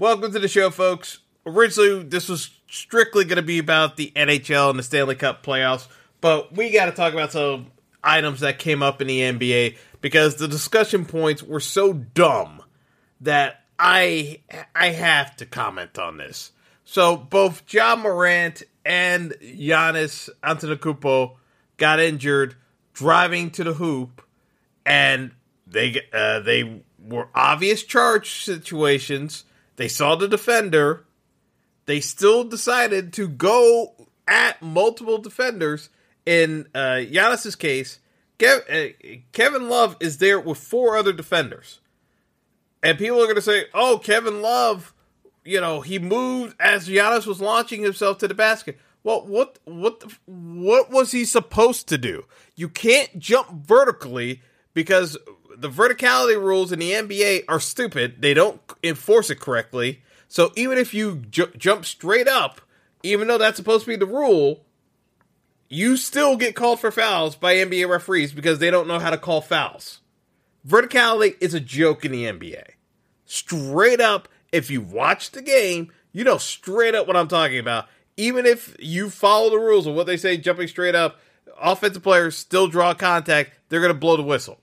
Welcome to the show, folks. Originally, this was strictly going to be about the NHL and the Stanley Cup playoffs, but we got to talk about some items that came up in the NBA because the discussion points were so dumb that I I have to comment on this. So both Ja Morant and Giannis Antetokounmpo got injured driving to the hoop, and they uh, they were obvious charge situations they saw the defender. They still decided to go at multiple defenders. In uh, Giannis's case, uh, Kevin Love is there with four other defenders. And people are going to say, oh, Kevin Love, you know, he moved as Giannis was launching himself to the basket. Well, what what what was he supposed to do? You can't jump vertically because the verticality rules in the NBA are stupid. They don't enforce it correctly. So even if you ju- jump straight up, even though that's supposed to be the rule, you still get called for fouls by NBA referees because they don't know how to call fouls. Verticality is a joke in the NBA. Straight up, if you watch the game, you know straight up what I'm talking about. Even if you follow the rules of what they say jumping straight up, offensive players still draw contact, they're going to blow the whistle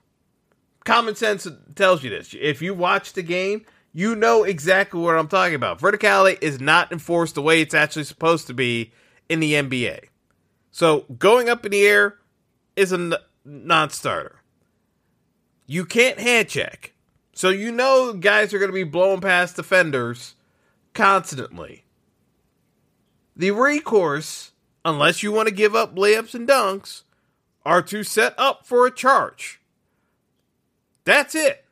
common sense tells you this. If you watch the game, you know exactly what I'm talking about. Verticality is not enforced the way it's actually supposed to be in the NBA. So going up in the air is a non starter. You can't hand check. So you know guys are going to be blowing past defenders constantly. The recourse, unless you want to give up layups and dunks, are to set up for a charge. That's it.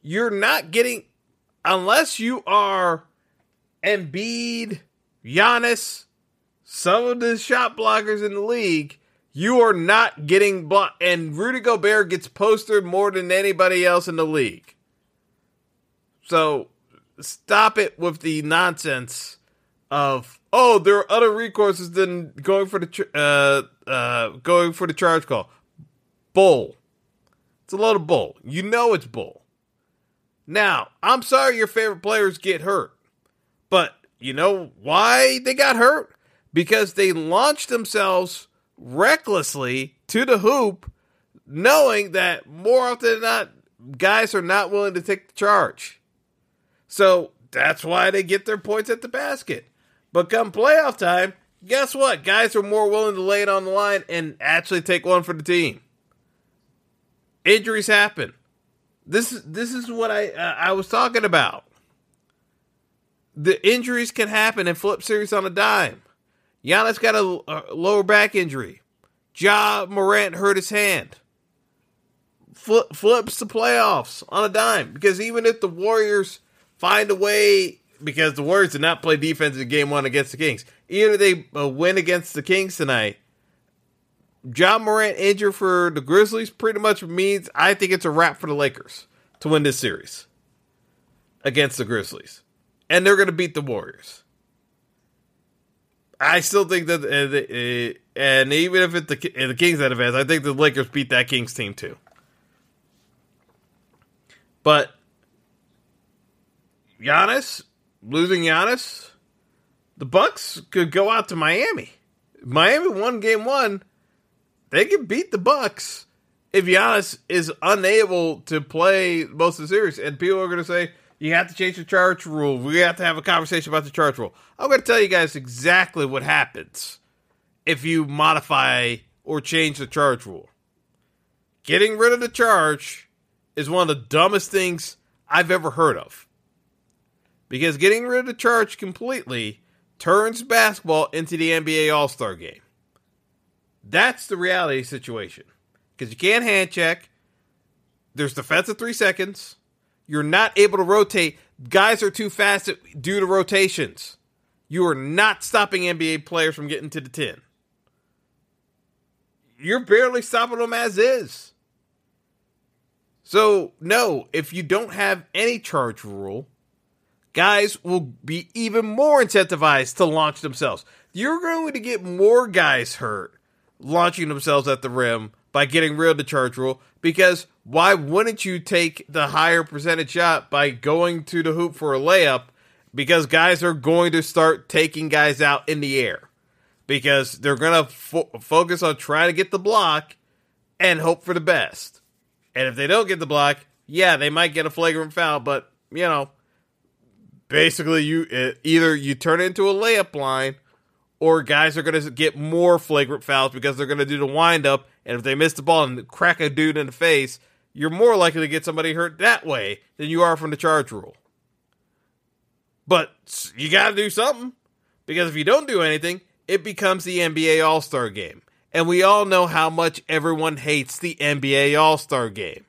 You're not getting, unless you are Embiid, Giannis, some of the shot blockers in the league, you are not getting blocked. And Rudy Gobert gets posted more than anybody else in the league. So stop it with the nonsense of oh, there are other recourses than going for the uh, uh, going for the charge call. Bull. A load of bull. You know it's bull. Now, I'm sorry your favorite players get hurt, but you know why they got hurt? Because they launched themselves recklessly to the hoop, knowing that more often than not, guys are not willing to take the charge. So that's why they get their points at the basket. But come playoff time, guess what? Guys are more willing to lay it on the line and actually take one for the team. Injuries happen. This this is what I uh, I was talking about. the injuries can happen and flip series on a dime. Giannis got a, a lower back injury. Ja Morant hurt his hand. Flip, flips the playoffs on a dime because even if the Warriors find a way, because the Warriors did not play defense in game one against the Kings, even if they uh, win against the Kings tonight, Ja Morant injured for the Grizzlies pretty much means I think it's a wrap for the Lakers to win this series against the Grizzlies. And they're going to beat the Warriors. I still think that, uh, uh, and even if it's the, uh, the Kings that advance, I think the Lakers beat that Kings team too. But Giannis losing Giannis, the Bucks could go out to Miami. Miami won game one. They can beat the Bucks if Giannis is unable to play most of the series. And people are going to say, you have to change the charge rule. We have to have a conversation about the charge rule. I'm going to tell you guys exactly what happens if you modify or change the charge rule. Getting rid of the charge is one of the dumbest things I've ever heard of. Because getting rid of the charge completely turns basketball into the NBA All Star game. That's the reality situation. Because you can't hand check. There's defense defensive three seconds. You're not able to rotate. Guys are too fast due to rotations. You are not stopping NBA players from getting to the 10. You're barely stopping them as is. So, no, if you don't have any charge rule, guys will be even more incentivized to launch themselves. You're going to get more guys hurt launching themselves at the rim by getting rid of the charge rule because why wouldn't you take the higher percentage shot by going to the hoop for a layup? Because guys are going to start taking guys out in the air because they're going to fo- focus on trying to get the block and hope for the best. And if they don't get the block, yeah, they might get a flagrant foul, but you know, basically you uh, either you turn it into a layup line or guys are going to get more flagrant fouls because they're going to do the wind up and if they miss the ball and crack a dude in the face, you're more likely to get somebody hurt that way than you are from the charge rule. But you got to do something because if you don't do anything, it becomes the NBA All Star game. And we all know how much everyone hates the NBA All Star game.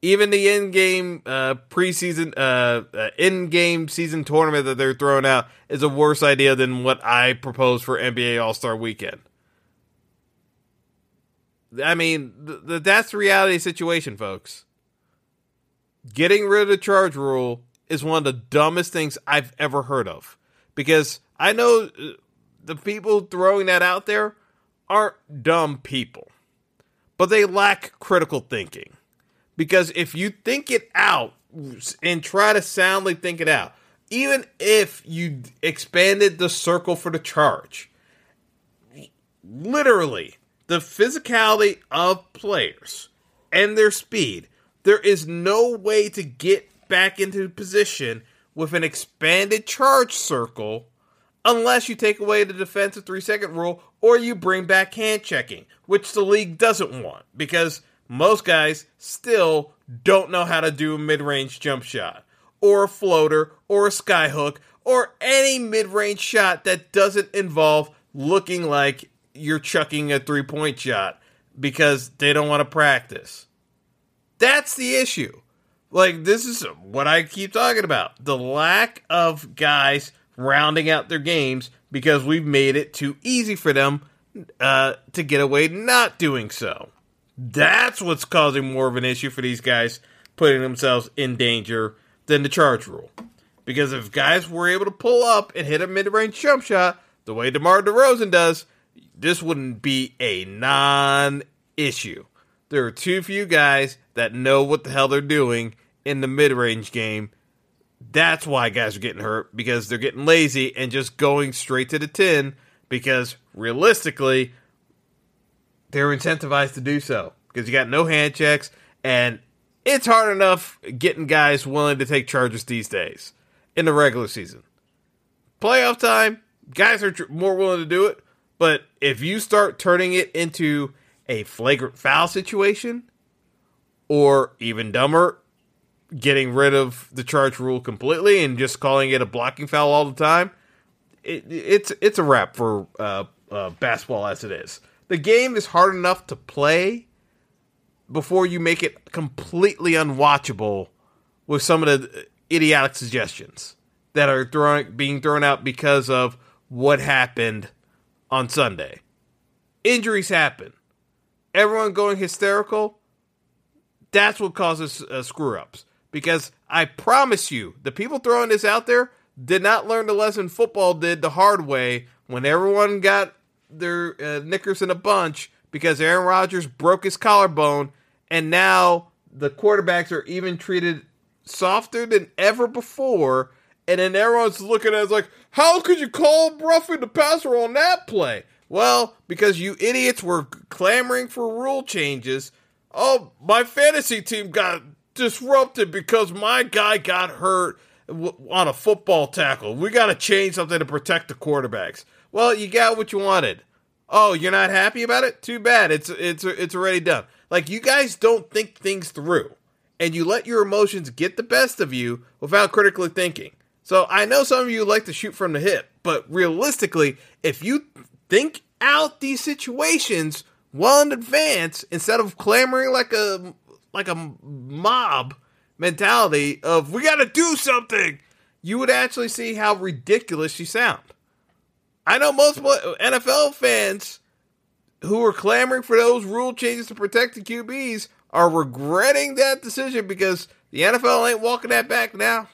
Even the in-game uh, preseason, uh, uh, in-game season tournament that they're throwing out is a worse idea than what I propose for NBA All Star Weekend. I mean, th- th- that's the reality situation, folks. Getting rid of the charge rule is one of the dumbest things I've ever heard of. Because I know uh, the people throwing that out there aren't dumb people, but they lack critical thinking. Because if you think it out and try to soundly think it out, even if you expanded the circle for the charge, literally the physicality of players and their speed, there is no way to get back into position with an expanded charge circle unless you take away the defensive three second rule or you bring back hand checking, which the league doesn't want. Because most guys still don't know how to do a mid range jump shot or a floater or a skyhook or any mid range shot that doesn't involve looking like you're chucking a three point shot because they don't want to practice. That's the issue. Like, this is what I keep talking about the lack of guys rounding out their games because we've made it too easy for them uh, to get away not doing so. That's what's causing more of an issue for these guys putting themselves in danger than the charge rule. Because if guys were able to pull up and hit a mid range jump shot the way DeMar DeRozan does, this wouldn't be a non issue. There are too few guys that know what the hell they're doing in the mid range game. That's why guys are getting hurt because they're getting lazy and just going straight to the 10 because realistically, they're incentivized to do so because you got no hand checks and it's hard enough getting guys willing to take charges these days in the regular season. Playoff time, guys are more willing to do it but if you start turning it into a flagrant foul situation, or even dumber, getting rid of the charge rule completely and just calling it a blocking foul all the time, it, it's it's a wrap for uh, uh, basketball as it is. The game is hard enough to play before you make it completely unwatchable with some of the idiotic suggestions that are throwing being thrown out because of what happened on Sunday. Injuries happen. Everyone going hysterical. That's what causes uh, screw ups. Because I promise you, the people throwing this out there did not learn the lesson football did the hard way when everyone got their uh, knickers in a bunch because Aaron Rodgers broke his collarbone, and now the quarterbacks are even treated softer than ever before. And then everyone's looking at it like, how could you call roughing the passer on that play? Well, because you idiots were clamoring for rule changes. Oh, my fantasy team got disrupted because my guy got hurt on a football tackle. We got to change something to protect the quarterbacks. Well, you got what you wanted. Oh, you're not happy about it? Too bad. It's it's it's already done. Like you guys don't think things through and you let your emotions get the best of you without critically thinking. So I know some of you like to shoot from the hip, but realistically, if you think out these situations well in advance instead of clamoring like a like a mob mentality of we got to do something, you would actually see how ridiculous you sound. I know most NFL fans who are clamoring for those rule changes to protect the QBs are regretting that decision because the NFL ain't walking that back now.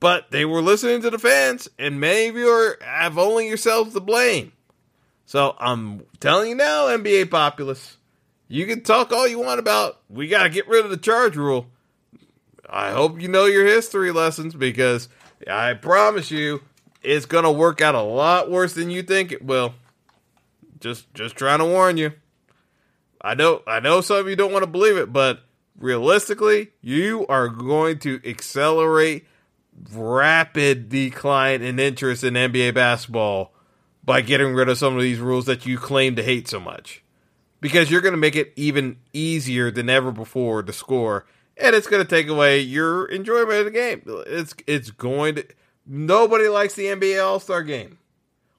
But they were listening to the fans, and many of you are, have only yourselves to blame. So I'm telling you now, NBA populace, you can talk all you want about we got to get rid of the charge rule. I hope you know your history lessons because I promise you it's to work out a lot worse than you think it will. Just just trying to warn you. I know I know some of you don't want to believe it, but realistically, you are going to accelerate rapid decline in interest in NBA basketball by getting rid of some of these rules that you claim to hate so much. Because you're going to make it even easier than ever before to score, and it's going to take away your enjoyment of the game. It's it's going to nobody likes the NBA All Star game.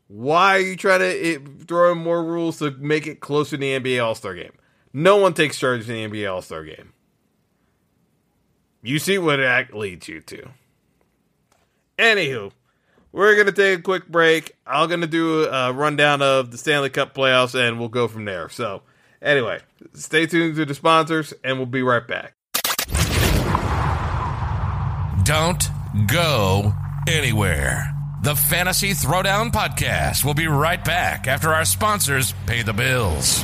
Why are you trying to it, throw in more rules to make it closer to the NBA All Star game? No one takes charge in the NBA All Star game. You see what it leads you to. Anywho, we're going to take a quick break. I'm going to do a rundown of the Stanley Cup playoffs and we'll go from there. So, anyway, stay tuned to the sponsors and we'll be right back. Don't go anywhere. The Fantasy Throwdown Podcast will be right back after our sponsors pay the bills.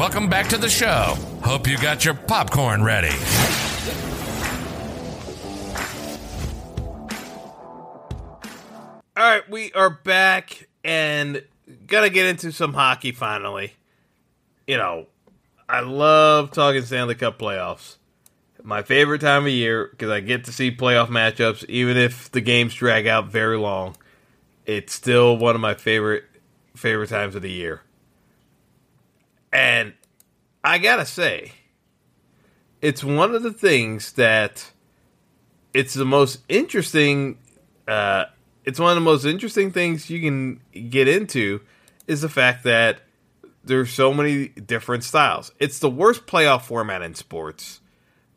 Welcome back to the show. Hope you got your popcorn ready. All right, we are back and gonna get into some hockey finally. You know, I love talking Stanley Cup playoffs. My favorite time of year because I get to see playoff matchups, even if the games drag out very long. It's still one of my favorite favorite times of the year. And I gotta say, it's one of the things that it's the most interesting. Uh, it's one of the most interesting things you can get into is the fact that there's so many different styles. It's the worst playoff format in sports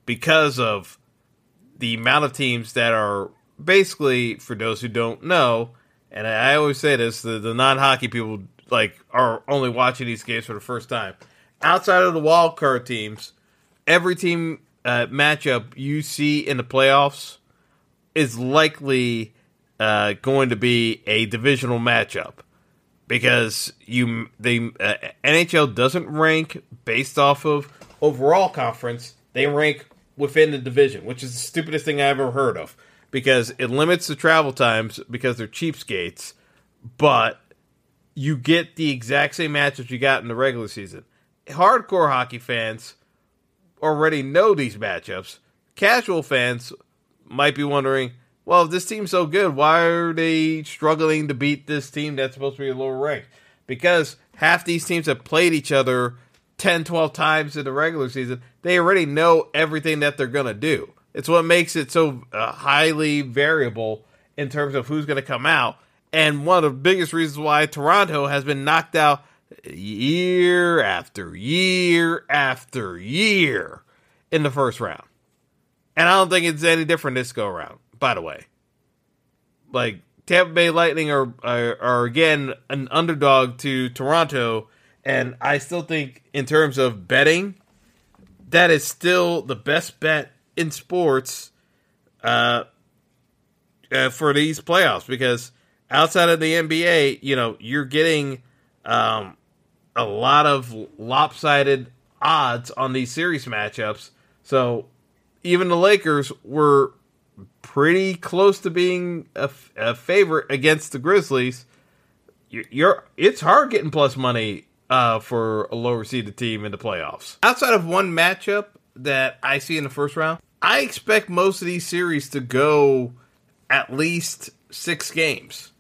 because of the amount of teams that are basically, for those who don't know, and I always say this, the, the non hockey people like are only watching these games for the first time. Outside of the wild card teams, every team uh, matchup you see in the playoffs is likely uh, going to be a divisional matchup because you the uh, NHL doesn't rank based off of overall conference; they rank within the division, which is the stupidest thing I ever heard of because it limits the travel times because they're cheapskates, but you get the exact same matchups you got in the regular season. Hardcore hockey fans already know these matchups. Casual fans might be wondering, well, if this team's so good, why are they struggling to beat this team that's supposed to be a lower rank? Because half these teams have played each other 10, 12 times in the regular season. They already know everything that they're going to do. It's what makes it so uh, highly variable in terms of who's going to come out. And one of the biggest reasons why Toronto has been knocked out year after year after year in the first round. And I don't think it's any different this go around, by the way. Like, Tampa Bay Lightning are, are, are again an underdog to Toronto. And I still think, in terms of betting, that is still the best bet in sports uh, uh, for these playoffs because outside of the NBA, you know, you're getting um, a lot of lopsided odds on these series matchups. So even the Lakers were pretty close to being a, a favorite against the Grizzlies. You're, you're it's hard getting plus money uh, for a lower seeded team in the playoffs. Outside of one matchup that I see in the first round, I expect most of these series to go at least six games.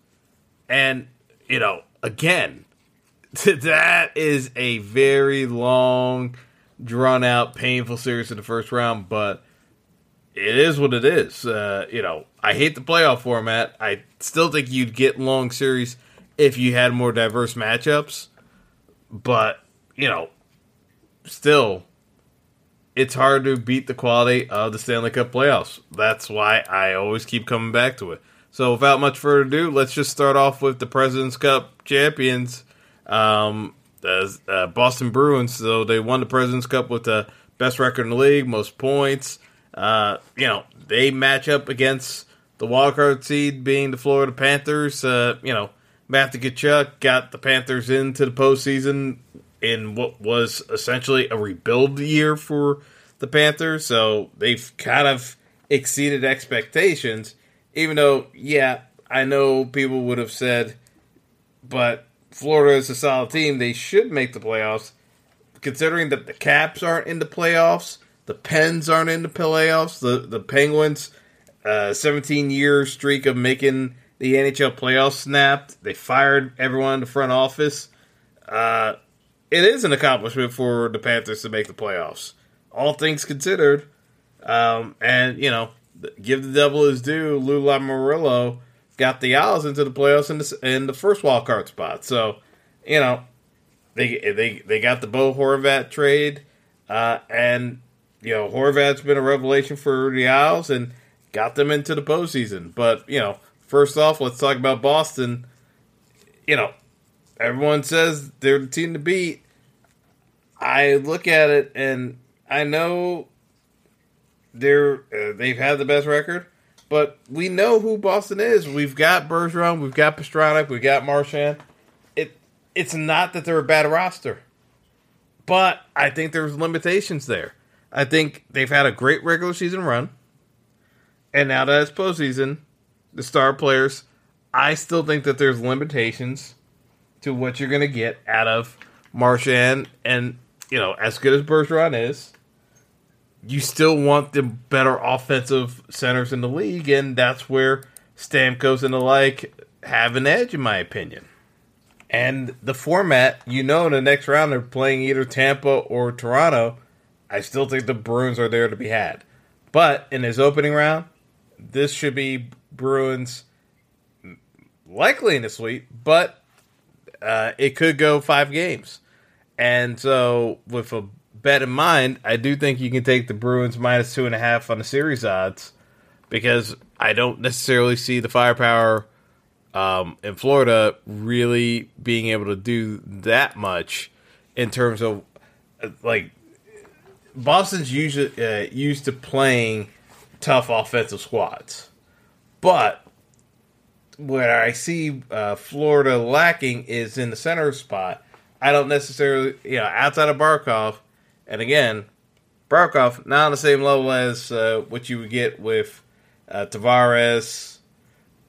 And, you know, again, that is a very long, drawn out, painful series in the first round, but it is what it is. Uh, you know, I hate the playoff format. I still think you'd get long series if you had more diverse matchups, but, you know, still, it's hard to beat the quality of the Stanley Cup playoffs. That's why I always keep coming back to it. So, without much further ado, let's just start off with the President's Cup champions, um, the uh, Boston Bruins. So, they won the President's Cup with the best record in the league, most points. Uh, you know, they match up against the wildcard seed being the Florida Panthers. Uh, you know, Matthew Tkachuk got the Panthers into the postseason in what was essentially a rebuild year for the Panthers. So they've kind of exceeded expectations, even though, yeah, I know people would have said, but Florida is a solid team. They should make the playoffs. Considering that the Caps aren't in the playoffs, the Pens aren't in the playoffs, the, the Penguins, uh, 17 year streak of making the NHL playoffs snapped. They fired everyone in the front office. Uh, it is an accomplishment for the Panthers to make the playoffs, all things considered. Um, and, you know, give the devil his due. Lou Lamoriello got the Isles into the playoffs in the, in the first wild card spot. So, you know, they they they got the Bo Horvat trade, uh, and you know Horvat's been a revelation for the Isles and got them into the postseason. But you know, first off, let's talk about Boston. You know, everyone says they're the team to beat. I look at it and I know they're uh, they've had the best record, but we know who Boston is. We've got Bergeron, we've got Pastrnak, we've got Marchand. It it's not that they're a bad roster, but I think there's limitations there. I think they've had a great regular season run, and now that it's postseason, the star players. I still think that there's limitations to what you're going to get out of Marchand, and you know, as good as Bergeron is, you still want the better offensive centers in the league, and that's where Stamkos and the like have an edge, in my opinion. And the format, you know, in the next round they're playing either Tampa or Toronto. I still think the Bruins are there to be had. But in his opening round, this should be Bruins likely in a sweep, but uh, it could go five games. And so, with a bet in mind, I do think you can take the Bruins minus two and a half on the series odds because I don't necessarily see the firepower um, in Florida really being able to do that much in terms of like Boston's usually uh, used to playing tough offensive squads, but what I see uh, Florida lacking is in the center spot. I don't necessarily, you know, outside of Barkov, and again, Barkov not on the same level as uh, what you would get with uh, Tavares,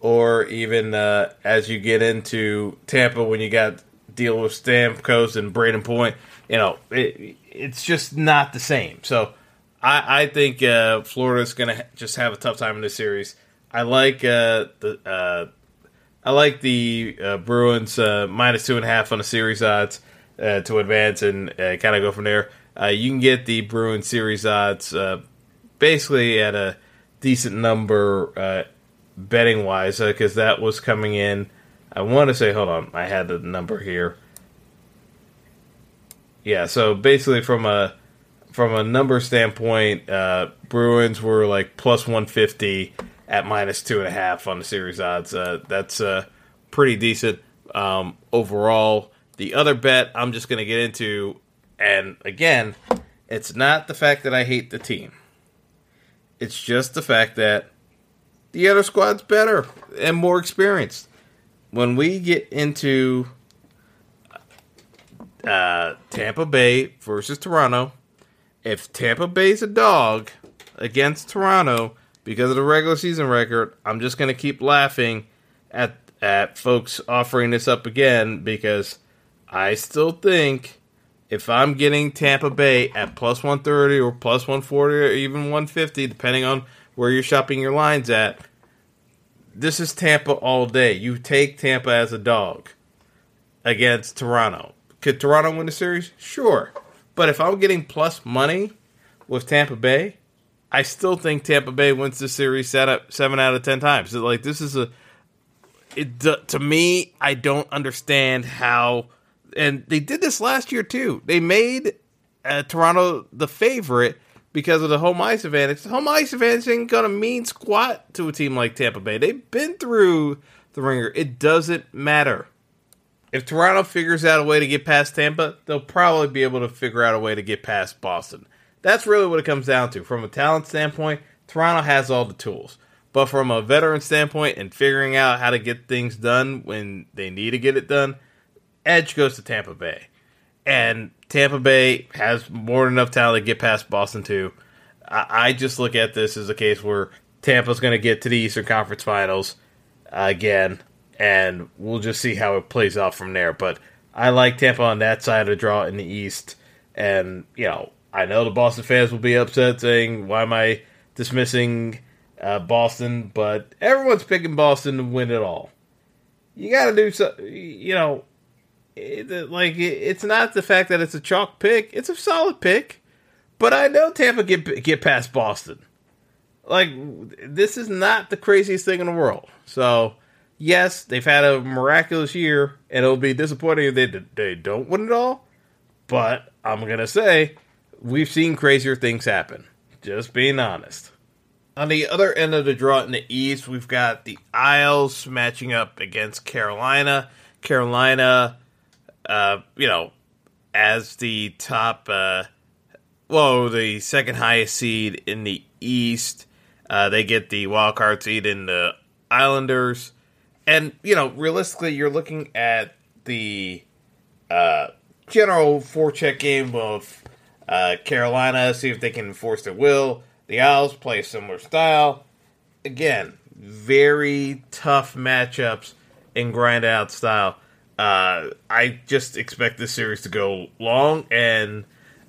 or even uh, as you get into Tampa when you got deal with Stamkos and Brayden Point. You know, it, it's just not the same. So I, I think uh, Florida's going to ha- just have a tough time in this series. I like uh, the uh, I like the uh, Bruins minus two and a half on the series odds to advance and kind of go from there. Uh, you can get the Bruins series odds uh, basically at a decent number betting wise because that was coming in. I want to say, hold on, I had the number here. Yeah, so basically from a from a number standpoint, Bruins were like plus one fifty at minus two and a half on the series odds. Uh, that's uh, pretty decent um, overall. The other bet I'm just going to get into, and again, it's not the fact that I hate the team. It's just the fact that the other squad's better and more experienced. When we get into uh, Tampa Bay versus Toronto, if Tampa Bay's a dog against Toronto, because of the regular season record, I'm just going to keep laughing at at folks offering this up again because I still think if I'm getting Tampa Bay at plus 130 or plus 140 or even 150, depending on where you're shopping your lines at, this is Tampa all day. You take Tampa as a dog against Toronto. Could Toronto win the series? Sure. But if I'm getting plus money with Tampa Bay, I still think Tampa Bay wins the series set up seven out of ten times. Like this is a it to me. I don't understand how, and they did this last year too. They made uh, Toronto the favorite because of the home ice advantage. The home ice advantage ain't gonna mean squat to a team like Tampa Bay. They've been through the ringer. It doesn't matter. If Toronto figures out a way to get past Tampa, they'll probably be able to figure out a way to get past Boston. That's really what it comes down to. From a talent standpoint, Toronto has all the tools. But from a veteran standpoint and figuring out how to get things done when they need to get it done, edge goes to Tampa Bay. and Tampa Bay has more than enough talent to get past Boston too. I, I just look at this as a case where Tampa's going to get to the Eastern Conference Finals again, and we'll just see how it plays out from there. But I like Tampa on that side of the draw in the East, and you know I know the Boston fans will be upset saying, "Why am I dismissing uh, Boston?" But everyone's picking Boston to win it all. You got to do so. You know, it, like it, it's not the fact that it's a chalk pick; it's a solid pick. But I know Tampa get get past Boston. Like this is not the craziest thing in the world. So yes, they've had a miraculous year, and it'll be disappointing if they they don't win it all. But I'm gonna say we've seen crazier things happen. Just being honest. On the other end of the draw in the East, we've got the Isles matching up against Carolina. Carolina, uh, you know, as the top, uh, well, the second highest seed in the East. Uh, they get the wild card seed in the Islanders. And, you know, realistically, you're looking at the uh, general forecheck game of uh, Carolina, see if they can enforce their will. The Isles play a similar style. Again, very tough matchups in grind out style. Uh, I just expect this series to go long, and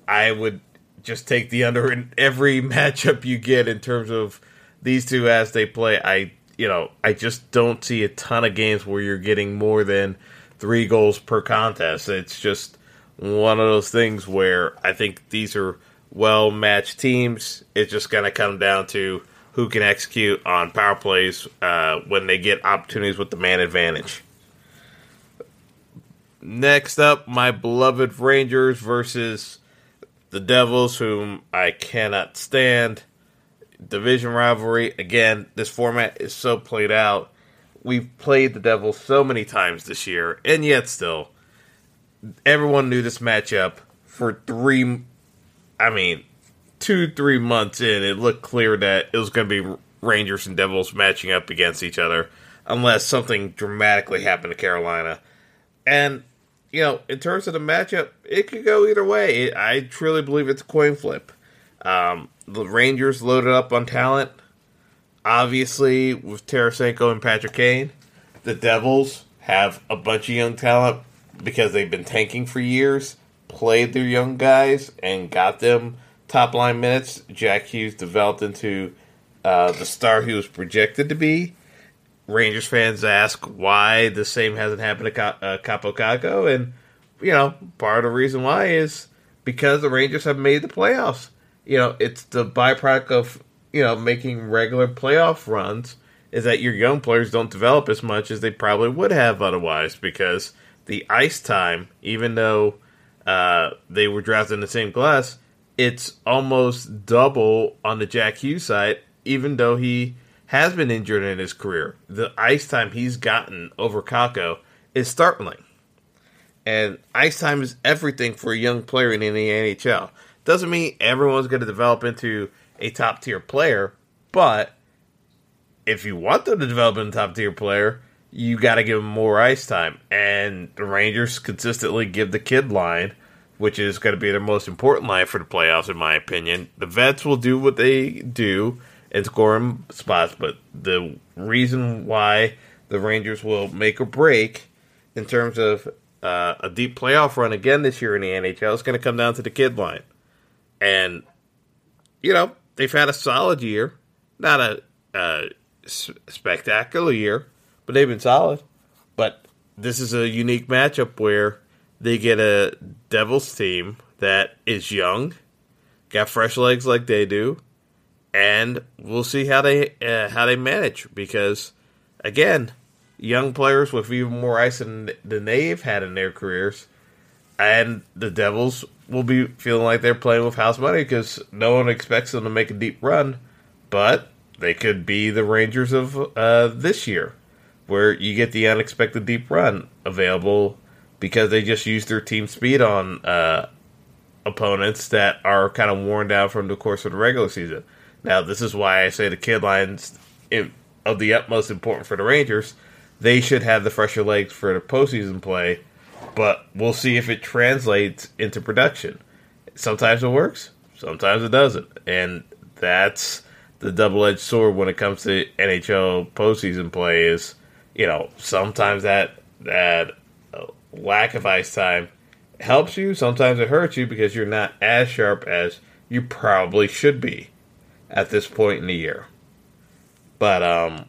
I would just take the under in every matchup you get in terms of these two as they play. I, you know, I just don't see a ton of games where you're getting more than three goals per contest. It's just one of those things where I think these are well matched teams. It's just going to come down to who can execute on power plays uh, when they get opportunities with the man advantage. Next up, my beloved Rangers versus the Devils, whom I cannot stand. Division rivalry. Again, this format is so played out. We've played the Devils so many times this year, and yet still, everyone knew this matchup for three. I mean, two three months in, it looked clear that it was going to be Rangers and Devils matching up against each other, unless something dramatically happened to Carolina. And you know, in terms of the matchup, it could go either way. I truly believe it's a coin flip. Um, the Rangers loaded up on talent, obviously with Tarasenko and Patrick Kane. The Devils have a bunch of young talent because they've been tanking for years, played their young guys, and got them top line minutes. Jack Hughes developed into uh, the star he was projected to be. Rangers fans ask why the same hasn't happened to uh, Kaapo Kakko, and you know part of the reason why is because the Rangers have made the playoffs. You know, it's the byproduct of you know making regular playoff runs is that your young players don't develop as much as they probably would have otherwise because the ice time, even though uh, they were drafted in the same class, it's almost double on the Jack Hughes side, even though he has been injured in his career. The ice time he's gotten over Kakko is startling. And ice time is everything for a young player in the NHL. Doesn't mean everyone's going to develop into a top tier player, but if you want them to develop into a top tier player, you got to give them more ice time. And the Rangers consistently give the kid line, which is going to be their most important line for the playoffs, in my opinion. The vets will do what they do and score in spots, but the reason why the Rangers will make a break in terms of uh, a deep playoff run again this year in the NHL is going to come down to the kid line. And, you know, they've had a solid year, not a, a spectacular year but they've been solid. But this is a unique matchup where they get a Devils team that is young, got fresh legs like they do, and we'll see how they uh, how they manage because again, young players with even more ice than, than they've had in their careers, and the Devils will be feeling like they're playing with house money because no one expects them to make a deep run, but they could be the Rangers of uh, this year where you get the unexpected deep run available because they just use their team speed on uh, opponents that are kind of worn down from the course of the regular season. Now, this is why I say the kid lines of the utmost important for the Rangers. They should have the fresher legs for the postseason play but we'll see if it translates into production. Sometimes it works, sometimes it doesn't, and that's the double-edged sword when it comes to NHL postseason play. Is you know sometimes that that lack of ice time helps you, sometimes it hurts you because you're not as sharp as you probably should be at this point in the year. But um,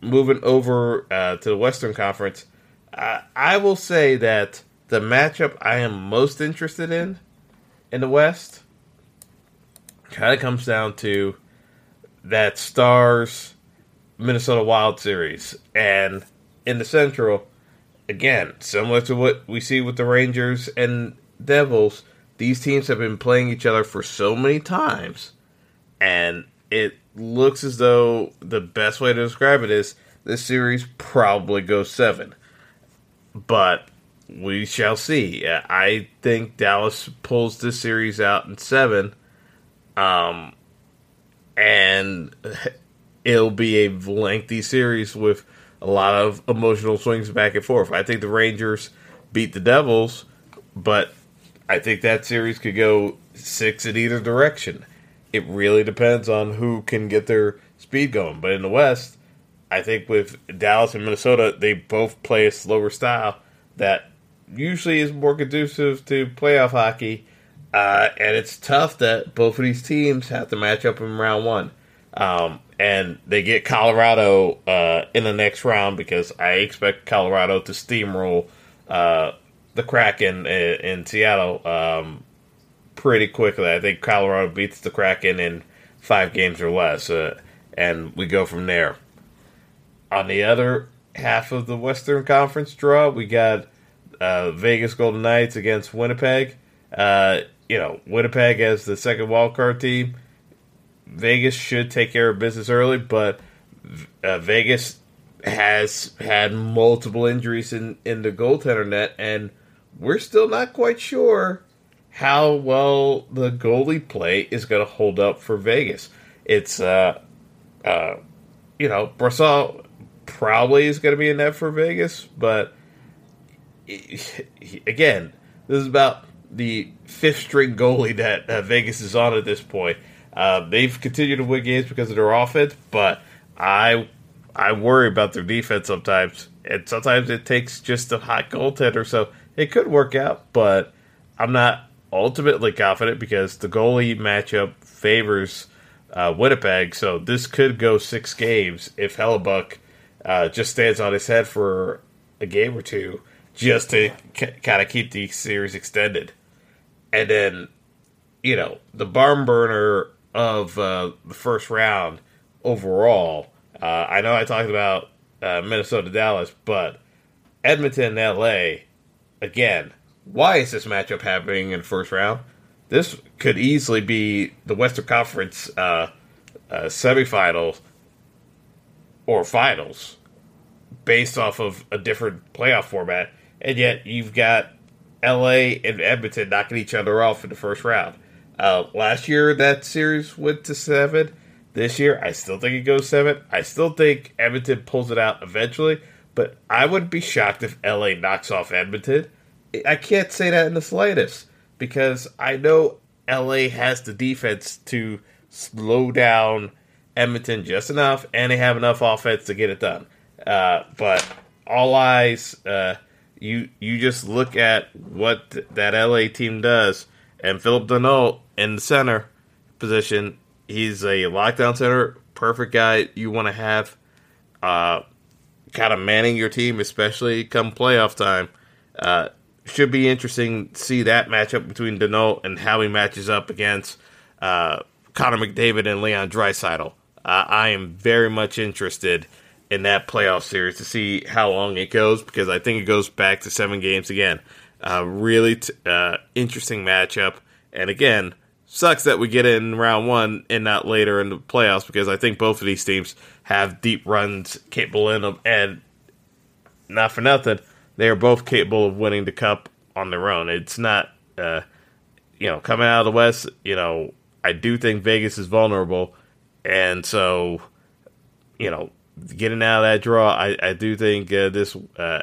moving over uh, to the Western Conference, uh, I will say that the matchup I am most interested in in the West kind of comes down to that Stars Minnesota Wild series. And in the Central, again, similar to what we see with the Rangers and Devils, these teams have been playing each other for so many times. And it looks as though the best way to describe it is this series probably goes seven. But we shall see. I think Dallas pulls this series out in seven. Um, and it'll be a lengthy series with a lot of emotional swings back and forth. I think the Rangers beat the Devils, but I think that series could go six in either direction. It really depends on who can get their speed going. But in the West, I think with Dallas and Minnesota, they both play a slower style that usually is more conducive to playoff hockey. Uh, and it's tough that both of these teams have to match up in round one. Um, and they get Colorado uh, in the next round because I expect Colorado to steamroll uh, the Kraken in, in Seattle um, pretty quickly. I think Colorado beats the Kraken in five games or less, uh, and we go from there. On the other half of the Western Conference draw, we got uh, Vegas Golden Knights against Winnipeg. Uh, you know, Winnipeg as the second wildcard team Vegas should take care of business early, but uh, Vegas has had multiple injuries in, in the goaltender net, and we're still not quite sure how well the goalie play is going to hold up for Vegas. It's, uh, uh, you know, Brossoit probably is going to be in net for Vegas, but again, this is about the fifth string goalie that uh, Vegas is on at this point. Uh, they've continued to win games because of their offense, but I I worry about their defense sometimes, and sometimes it takes just a hot goaltender. So it could work out, but I'm not ultimately confident because the goalie matchup favors uh, Winnipeg. So this could go six games if Hellebuyck uh, just stands on his head for a game or two, just to k- kind of keep the series extended. And then, you know, the barn burner of uh, the first round overall. Uh, I know I talked about uh, Minnesota Dallas, but Edmonton LA again. Why is this matchup happening in the first round? This could easily be the Western Conference uh, uh, semifinals or finals based off of a different playoff format, and yet you've got LA and Edmonton knocking each other off in the first round. Uh, last year, that series went to seven. This year, I still think it goes seven. I still think Edmonton pulls it out eventually, but I wouldn't be shocked if LA knocks off Edmonton. I can't say that in the slightest because I know LA has the defense to slow down Edmonton just enough, and they have enough offense to get it done. Uh, but all eyes, uh, you you just look at what th- that LA team does, and Philip Danault in the center position. He's a lockdown center, perfect guy you want to have, uh, kind of manning your team, especially come playoff time. Should be interesting to see that matchup between Danault and how he matches up against uh, Connor McDavid and Leon Draisaitl. Uh, I am very much interested in that playoff series to see how long it goes because I think it goes back to seven games again. Uh, really t- uh, interesting matchup, and again, sucks that we get in round one and not later in the playoffs because I think both of these teams have deep runs capable in them, and not for nothing, they are both capable of winning the cup on their own. It's not, uh, you know, coming out of the West. You know, I do think Vegas is vulnerable, and so, you know, getting out of that draw, I, I do think uh, this uh,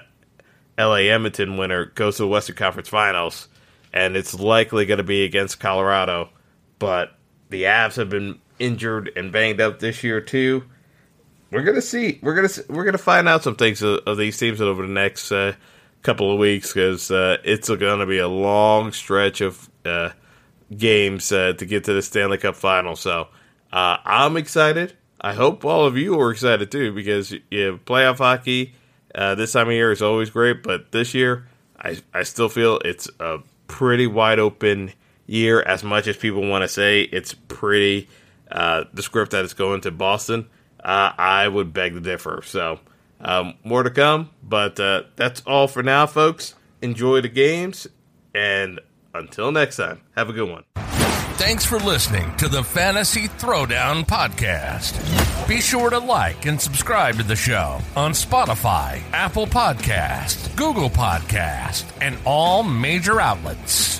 LA Edmonton winner goes to the Western Conference Finals, and it's likely going to be against Colorado. But the Avs have been injured and banged up this year too. We're gonna see. We're gonna we're gonna find out some things of, of these teams over the next uh, couple of weeks because uh, it's to be a long stretch of uh, games uh, to get to the Stanley Cup final. So uh, I'm excited. I hope all of you are excited too because yeah, playoff hockey uh, this time of year is always great, but this year I I still feel it's a pretty wide open year. As much as people want to say it's pretty the script that is going to Boston, uh, I would beg to differ. So um, more to come, but uh, that's all for now, folks. Enjoy the games, and until next time, have a good one. Thanks for listening to the Fantasy Throwdown Podcast. Be sure to like and subscribe to the show on Spotify, Apple Podcast, Google Podcast, and all major outlets.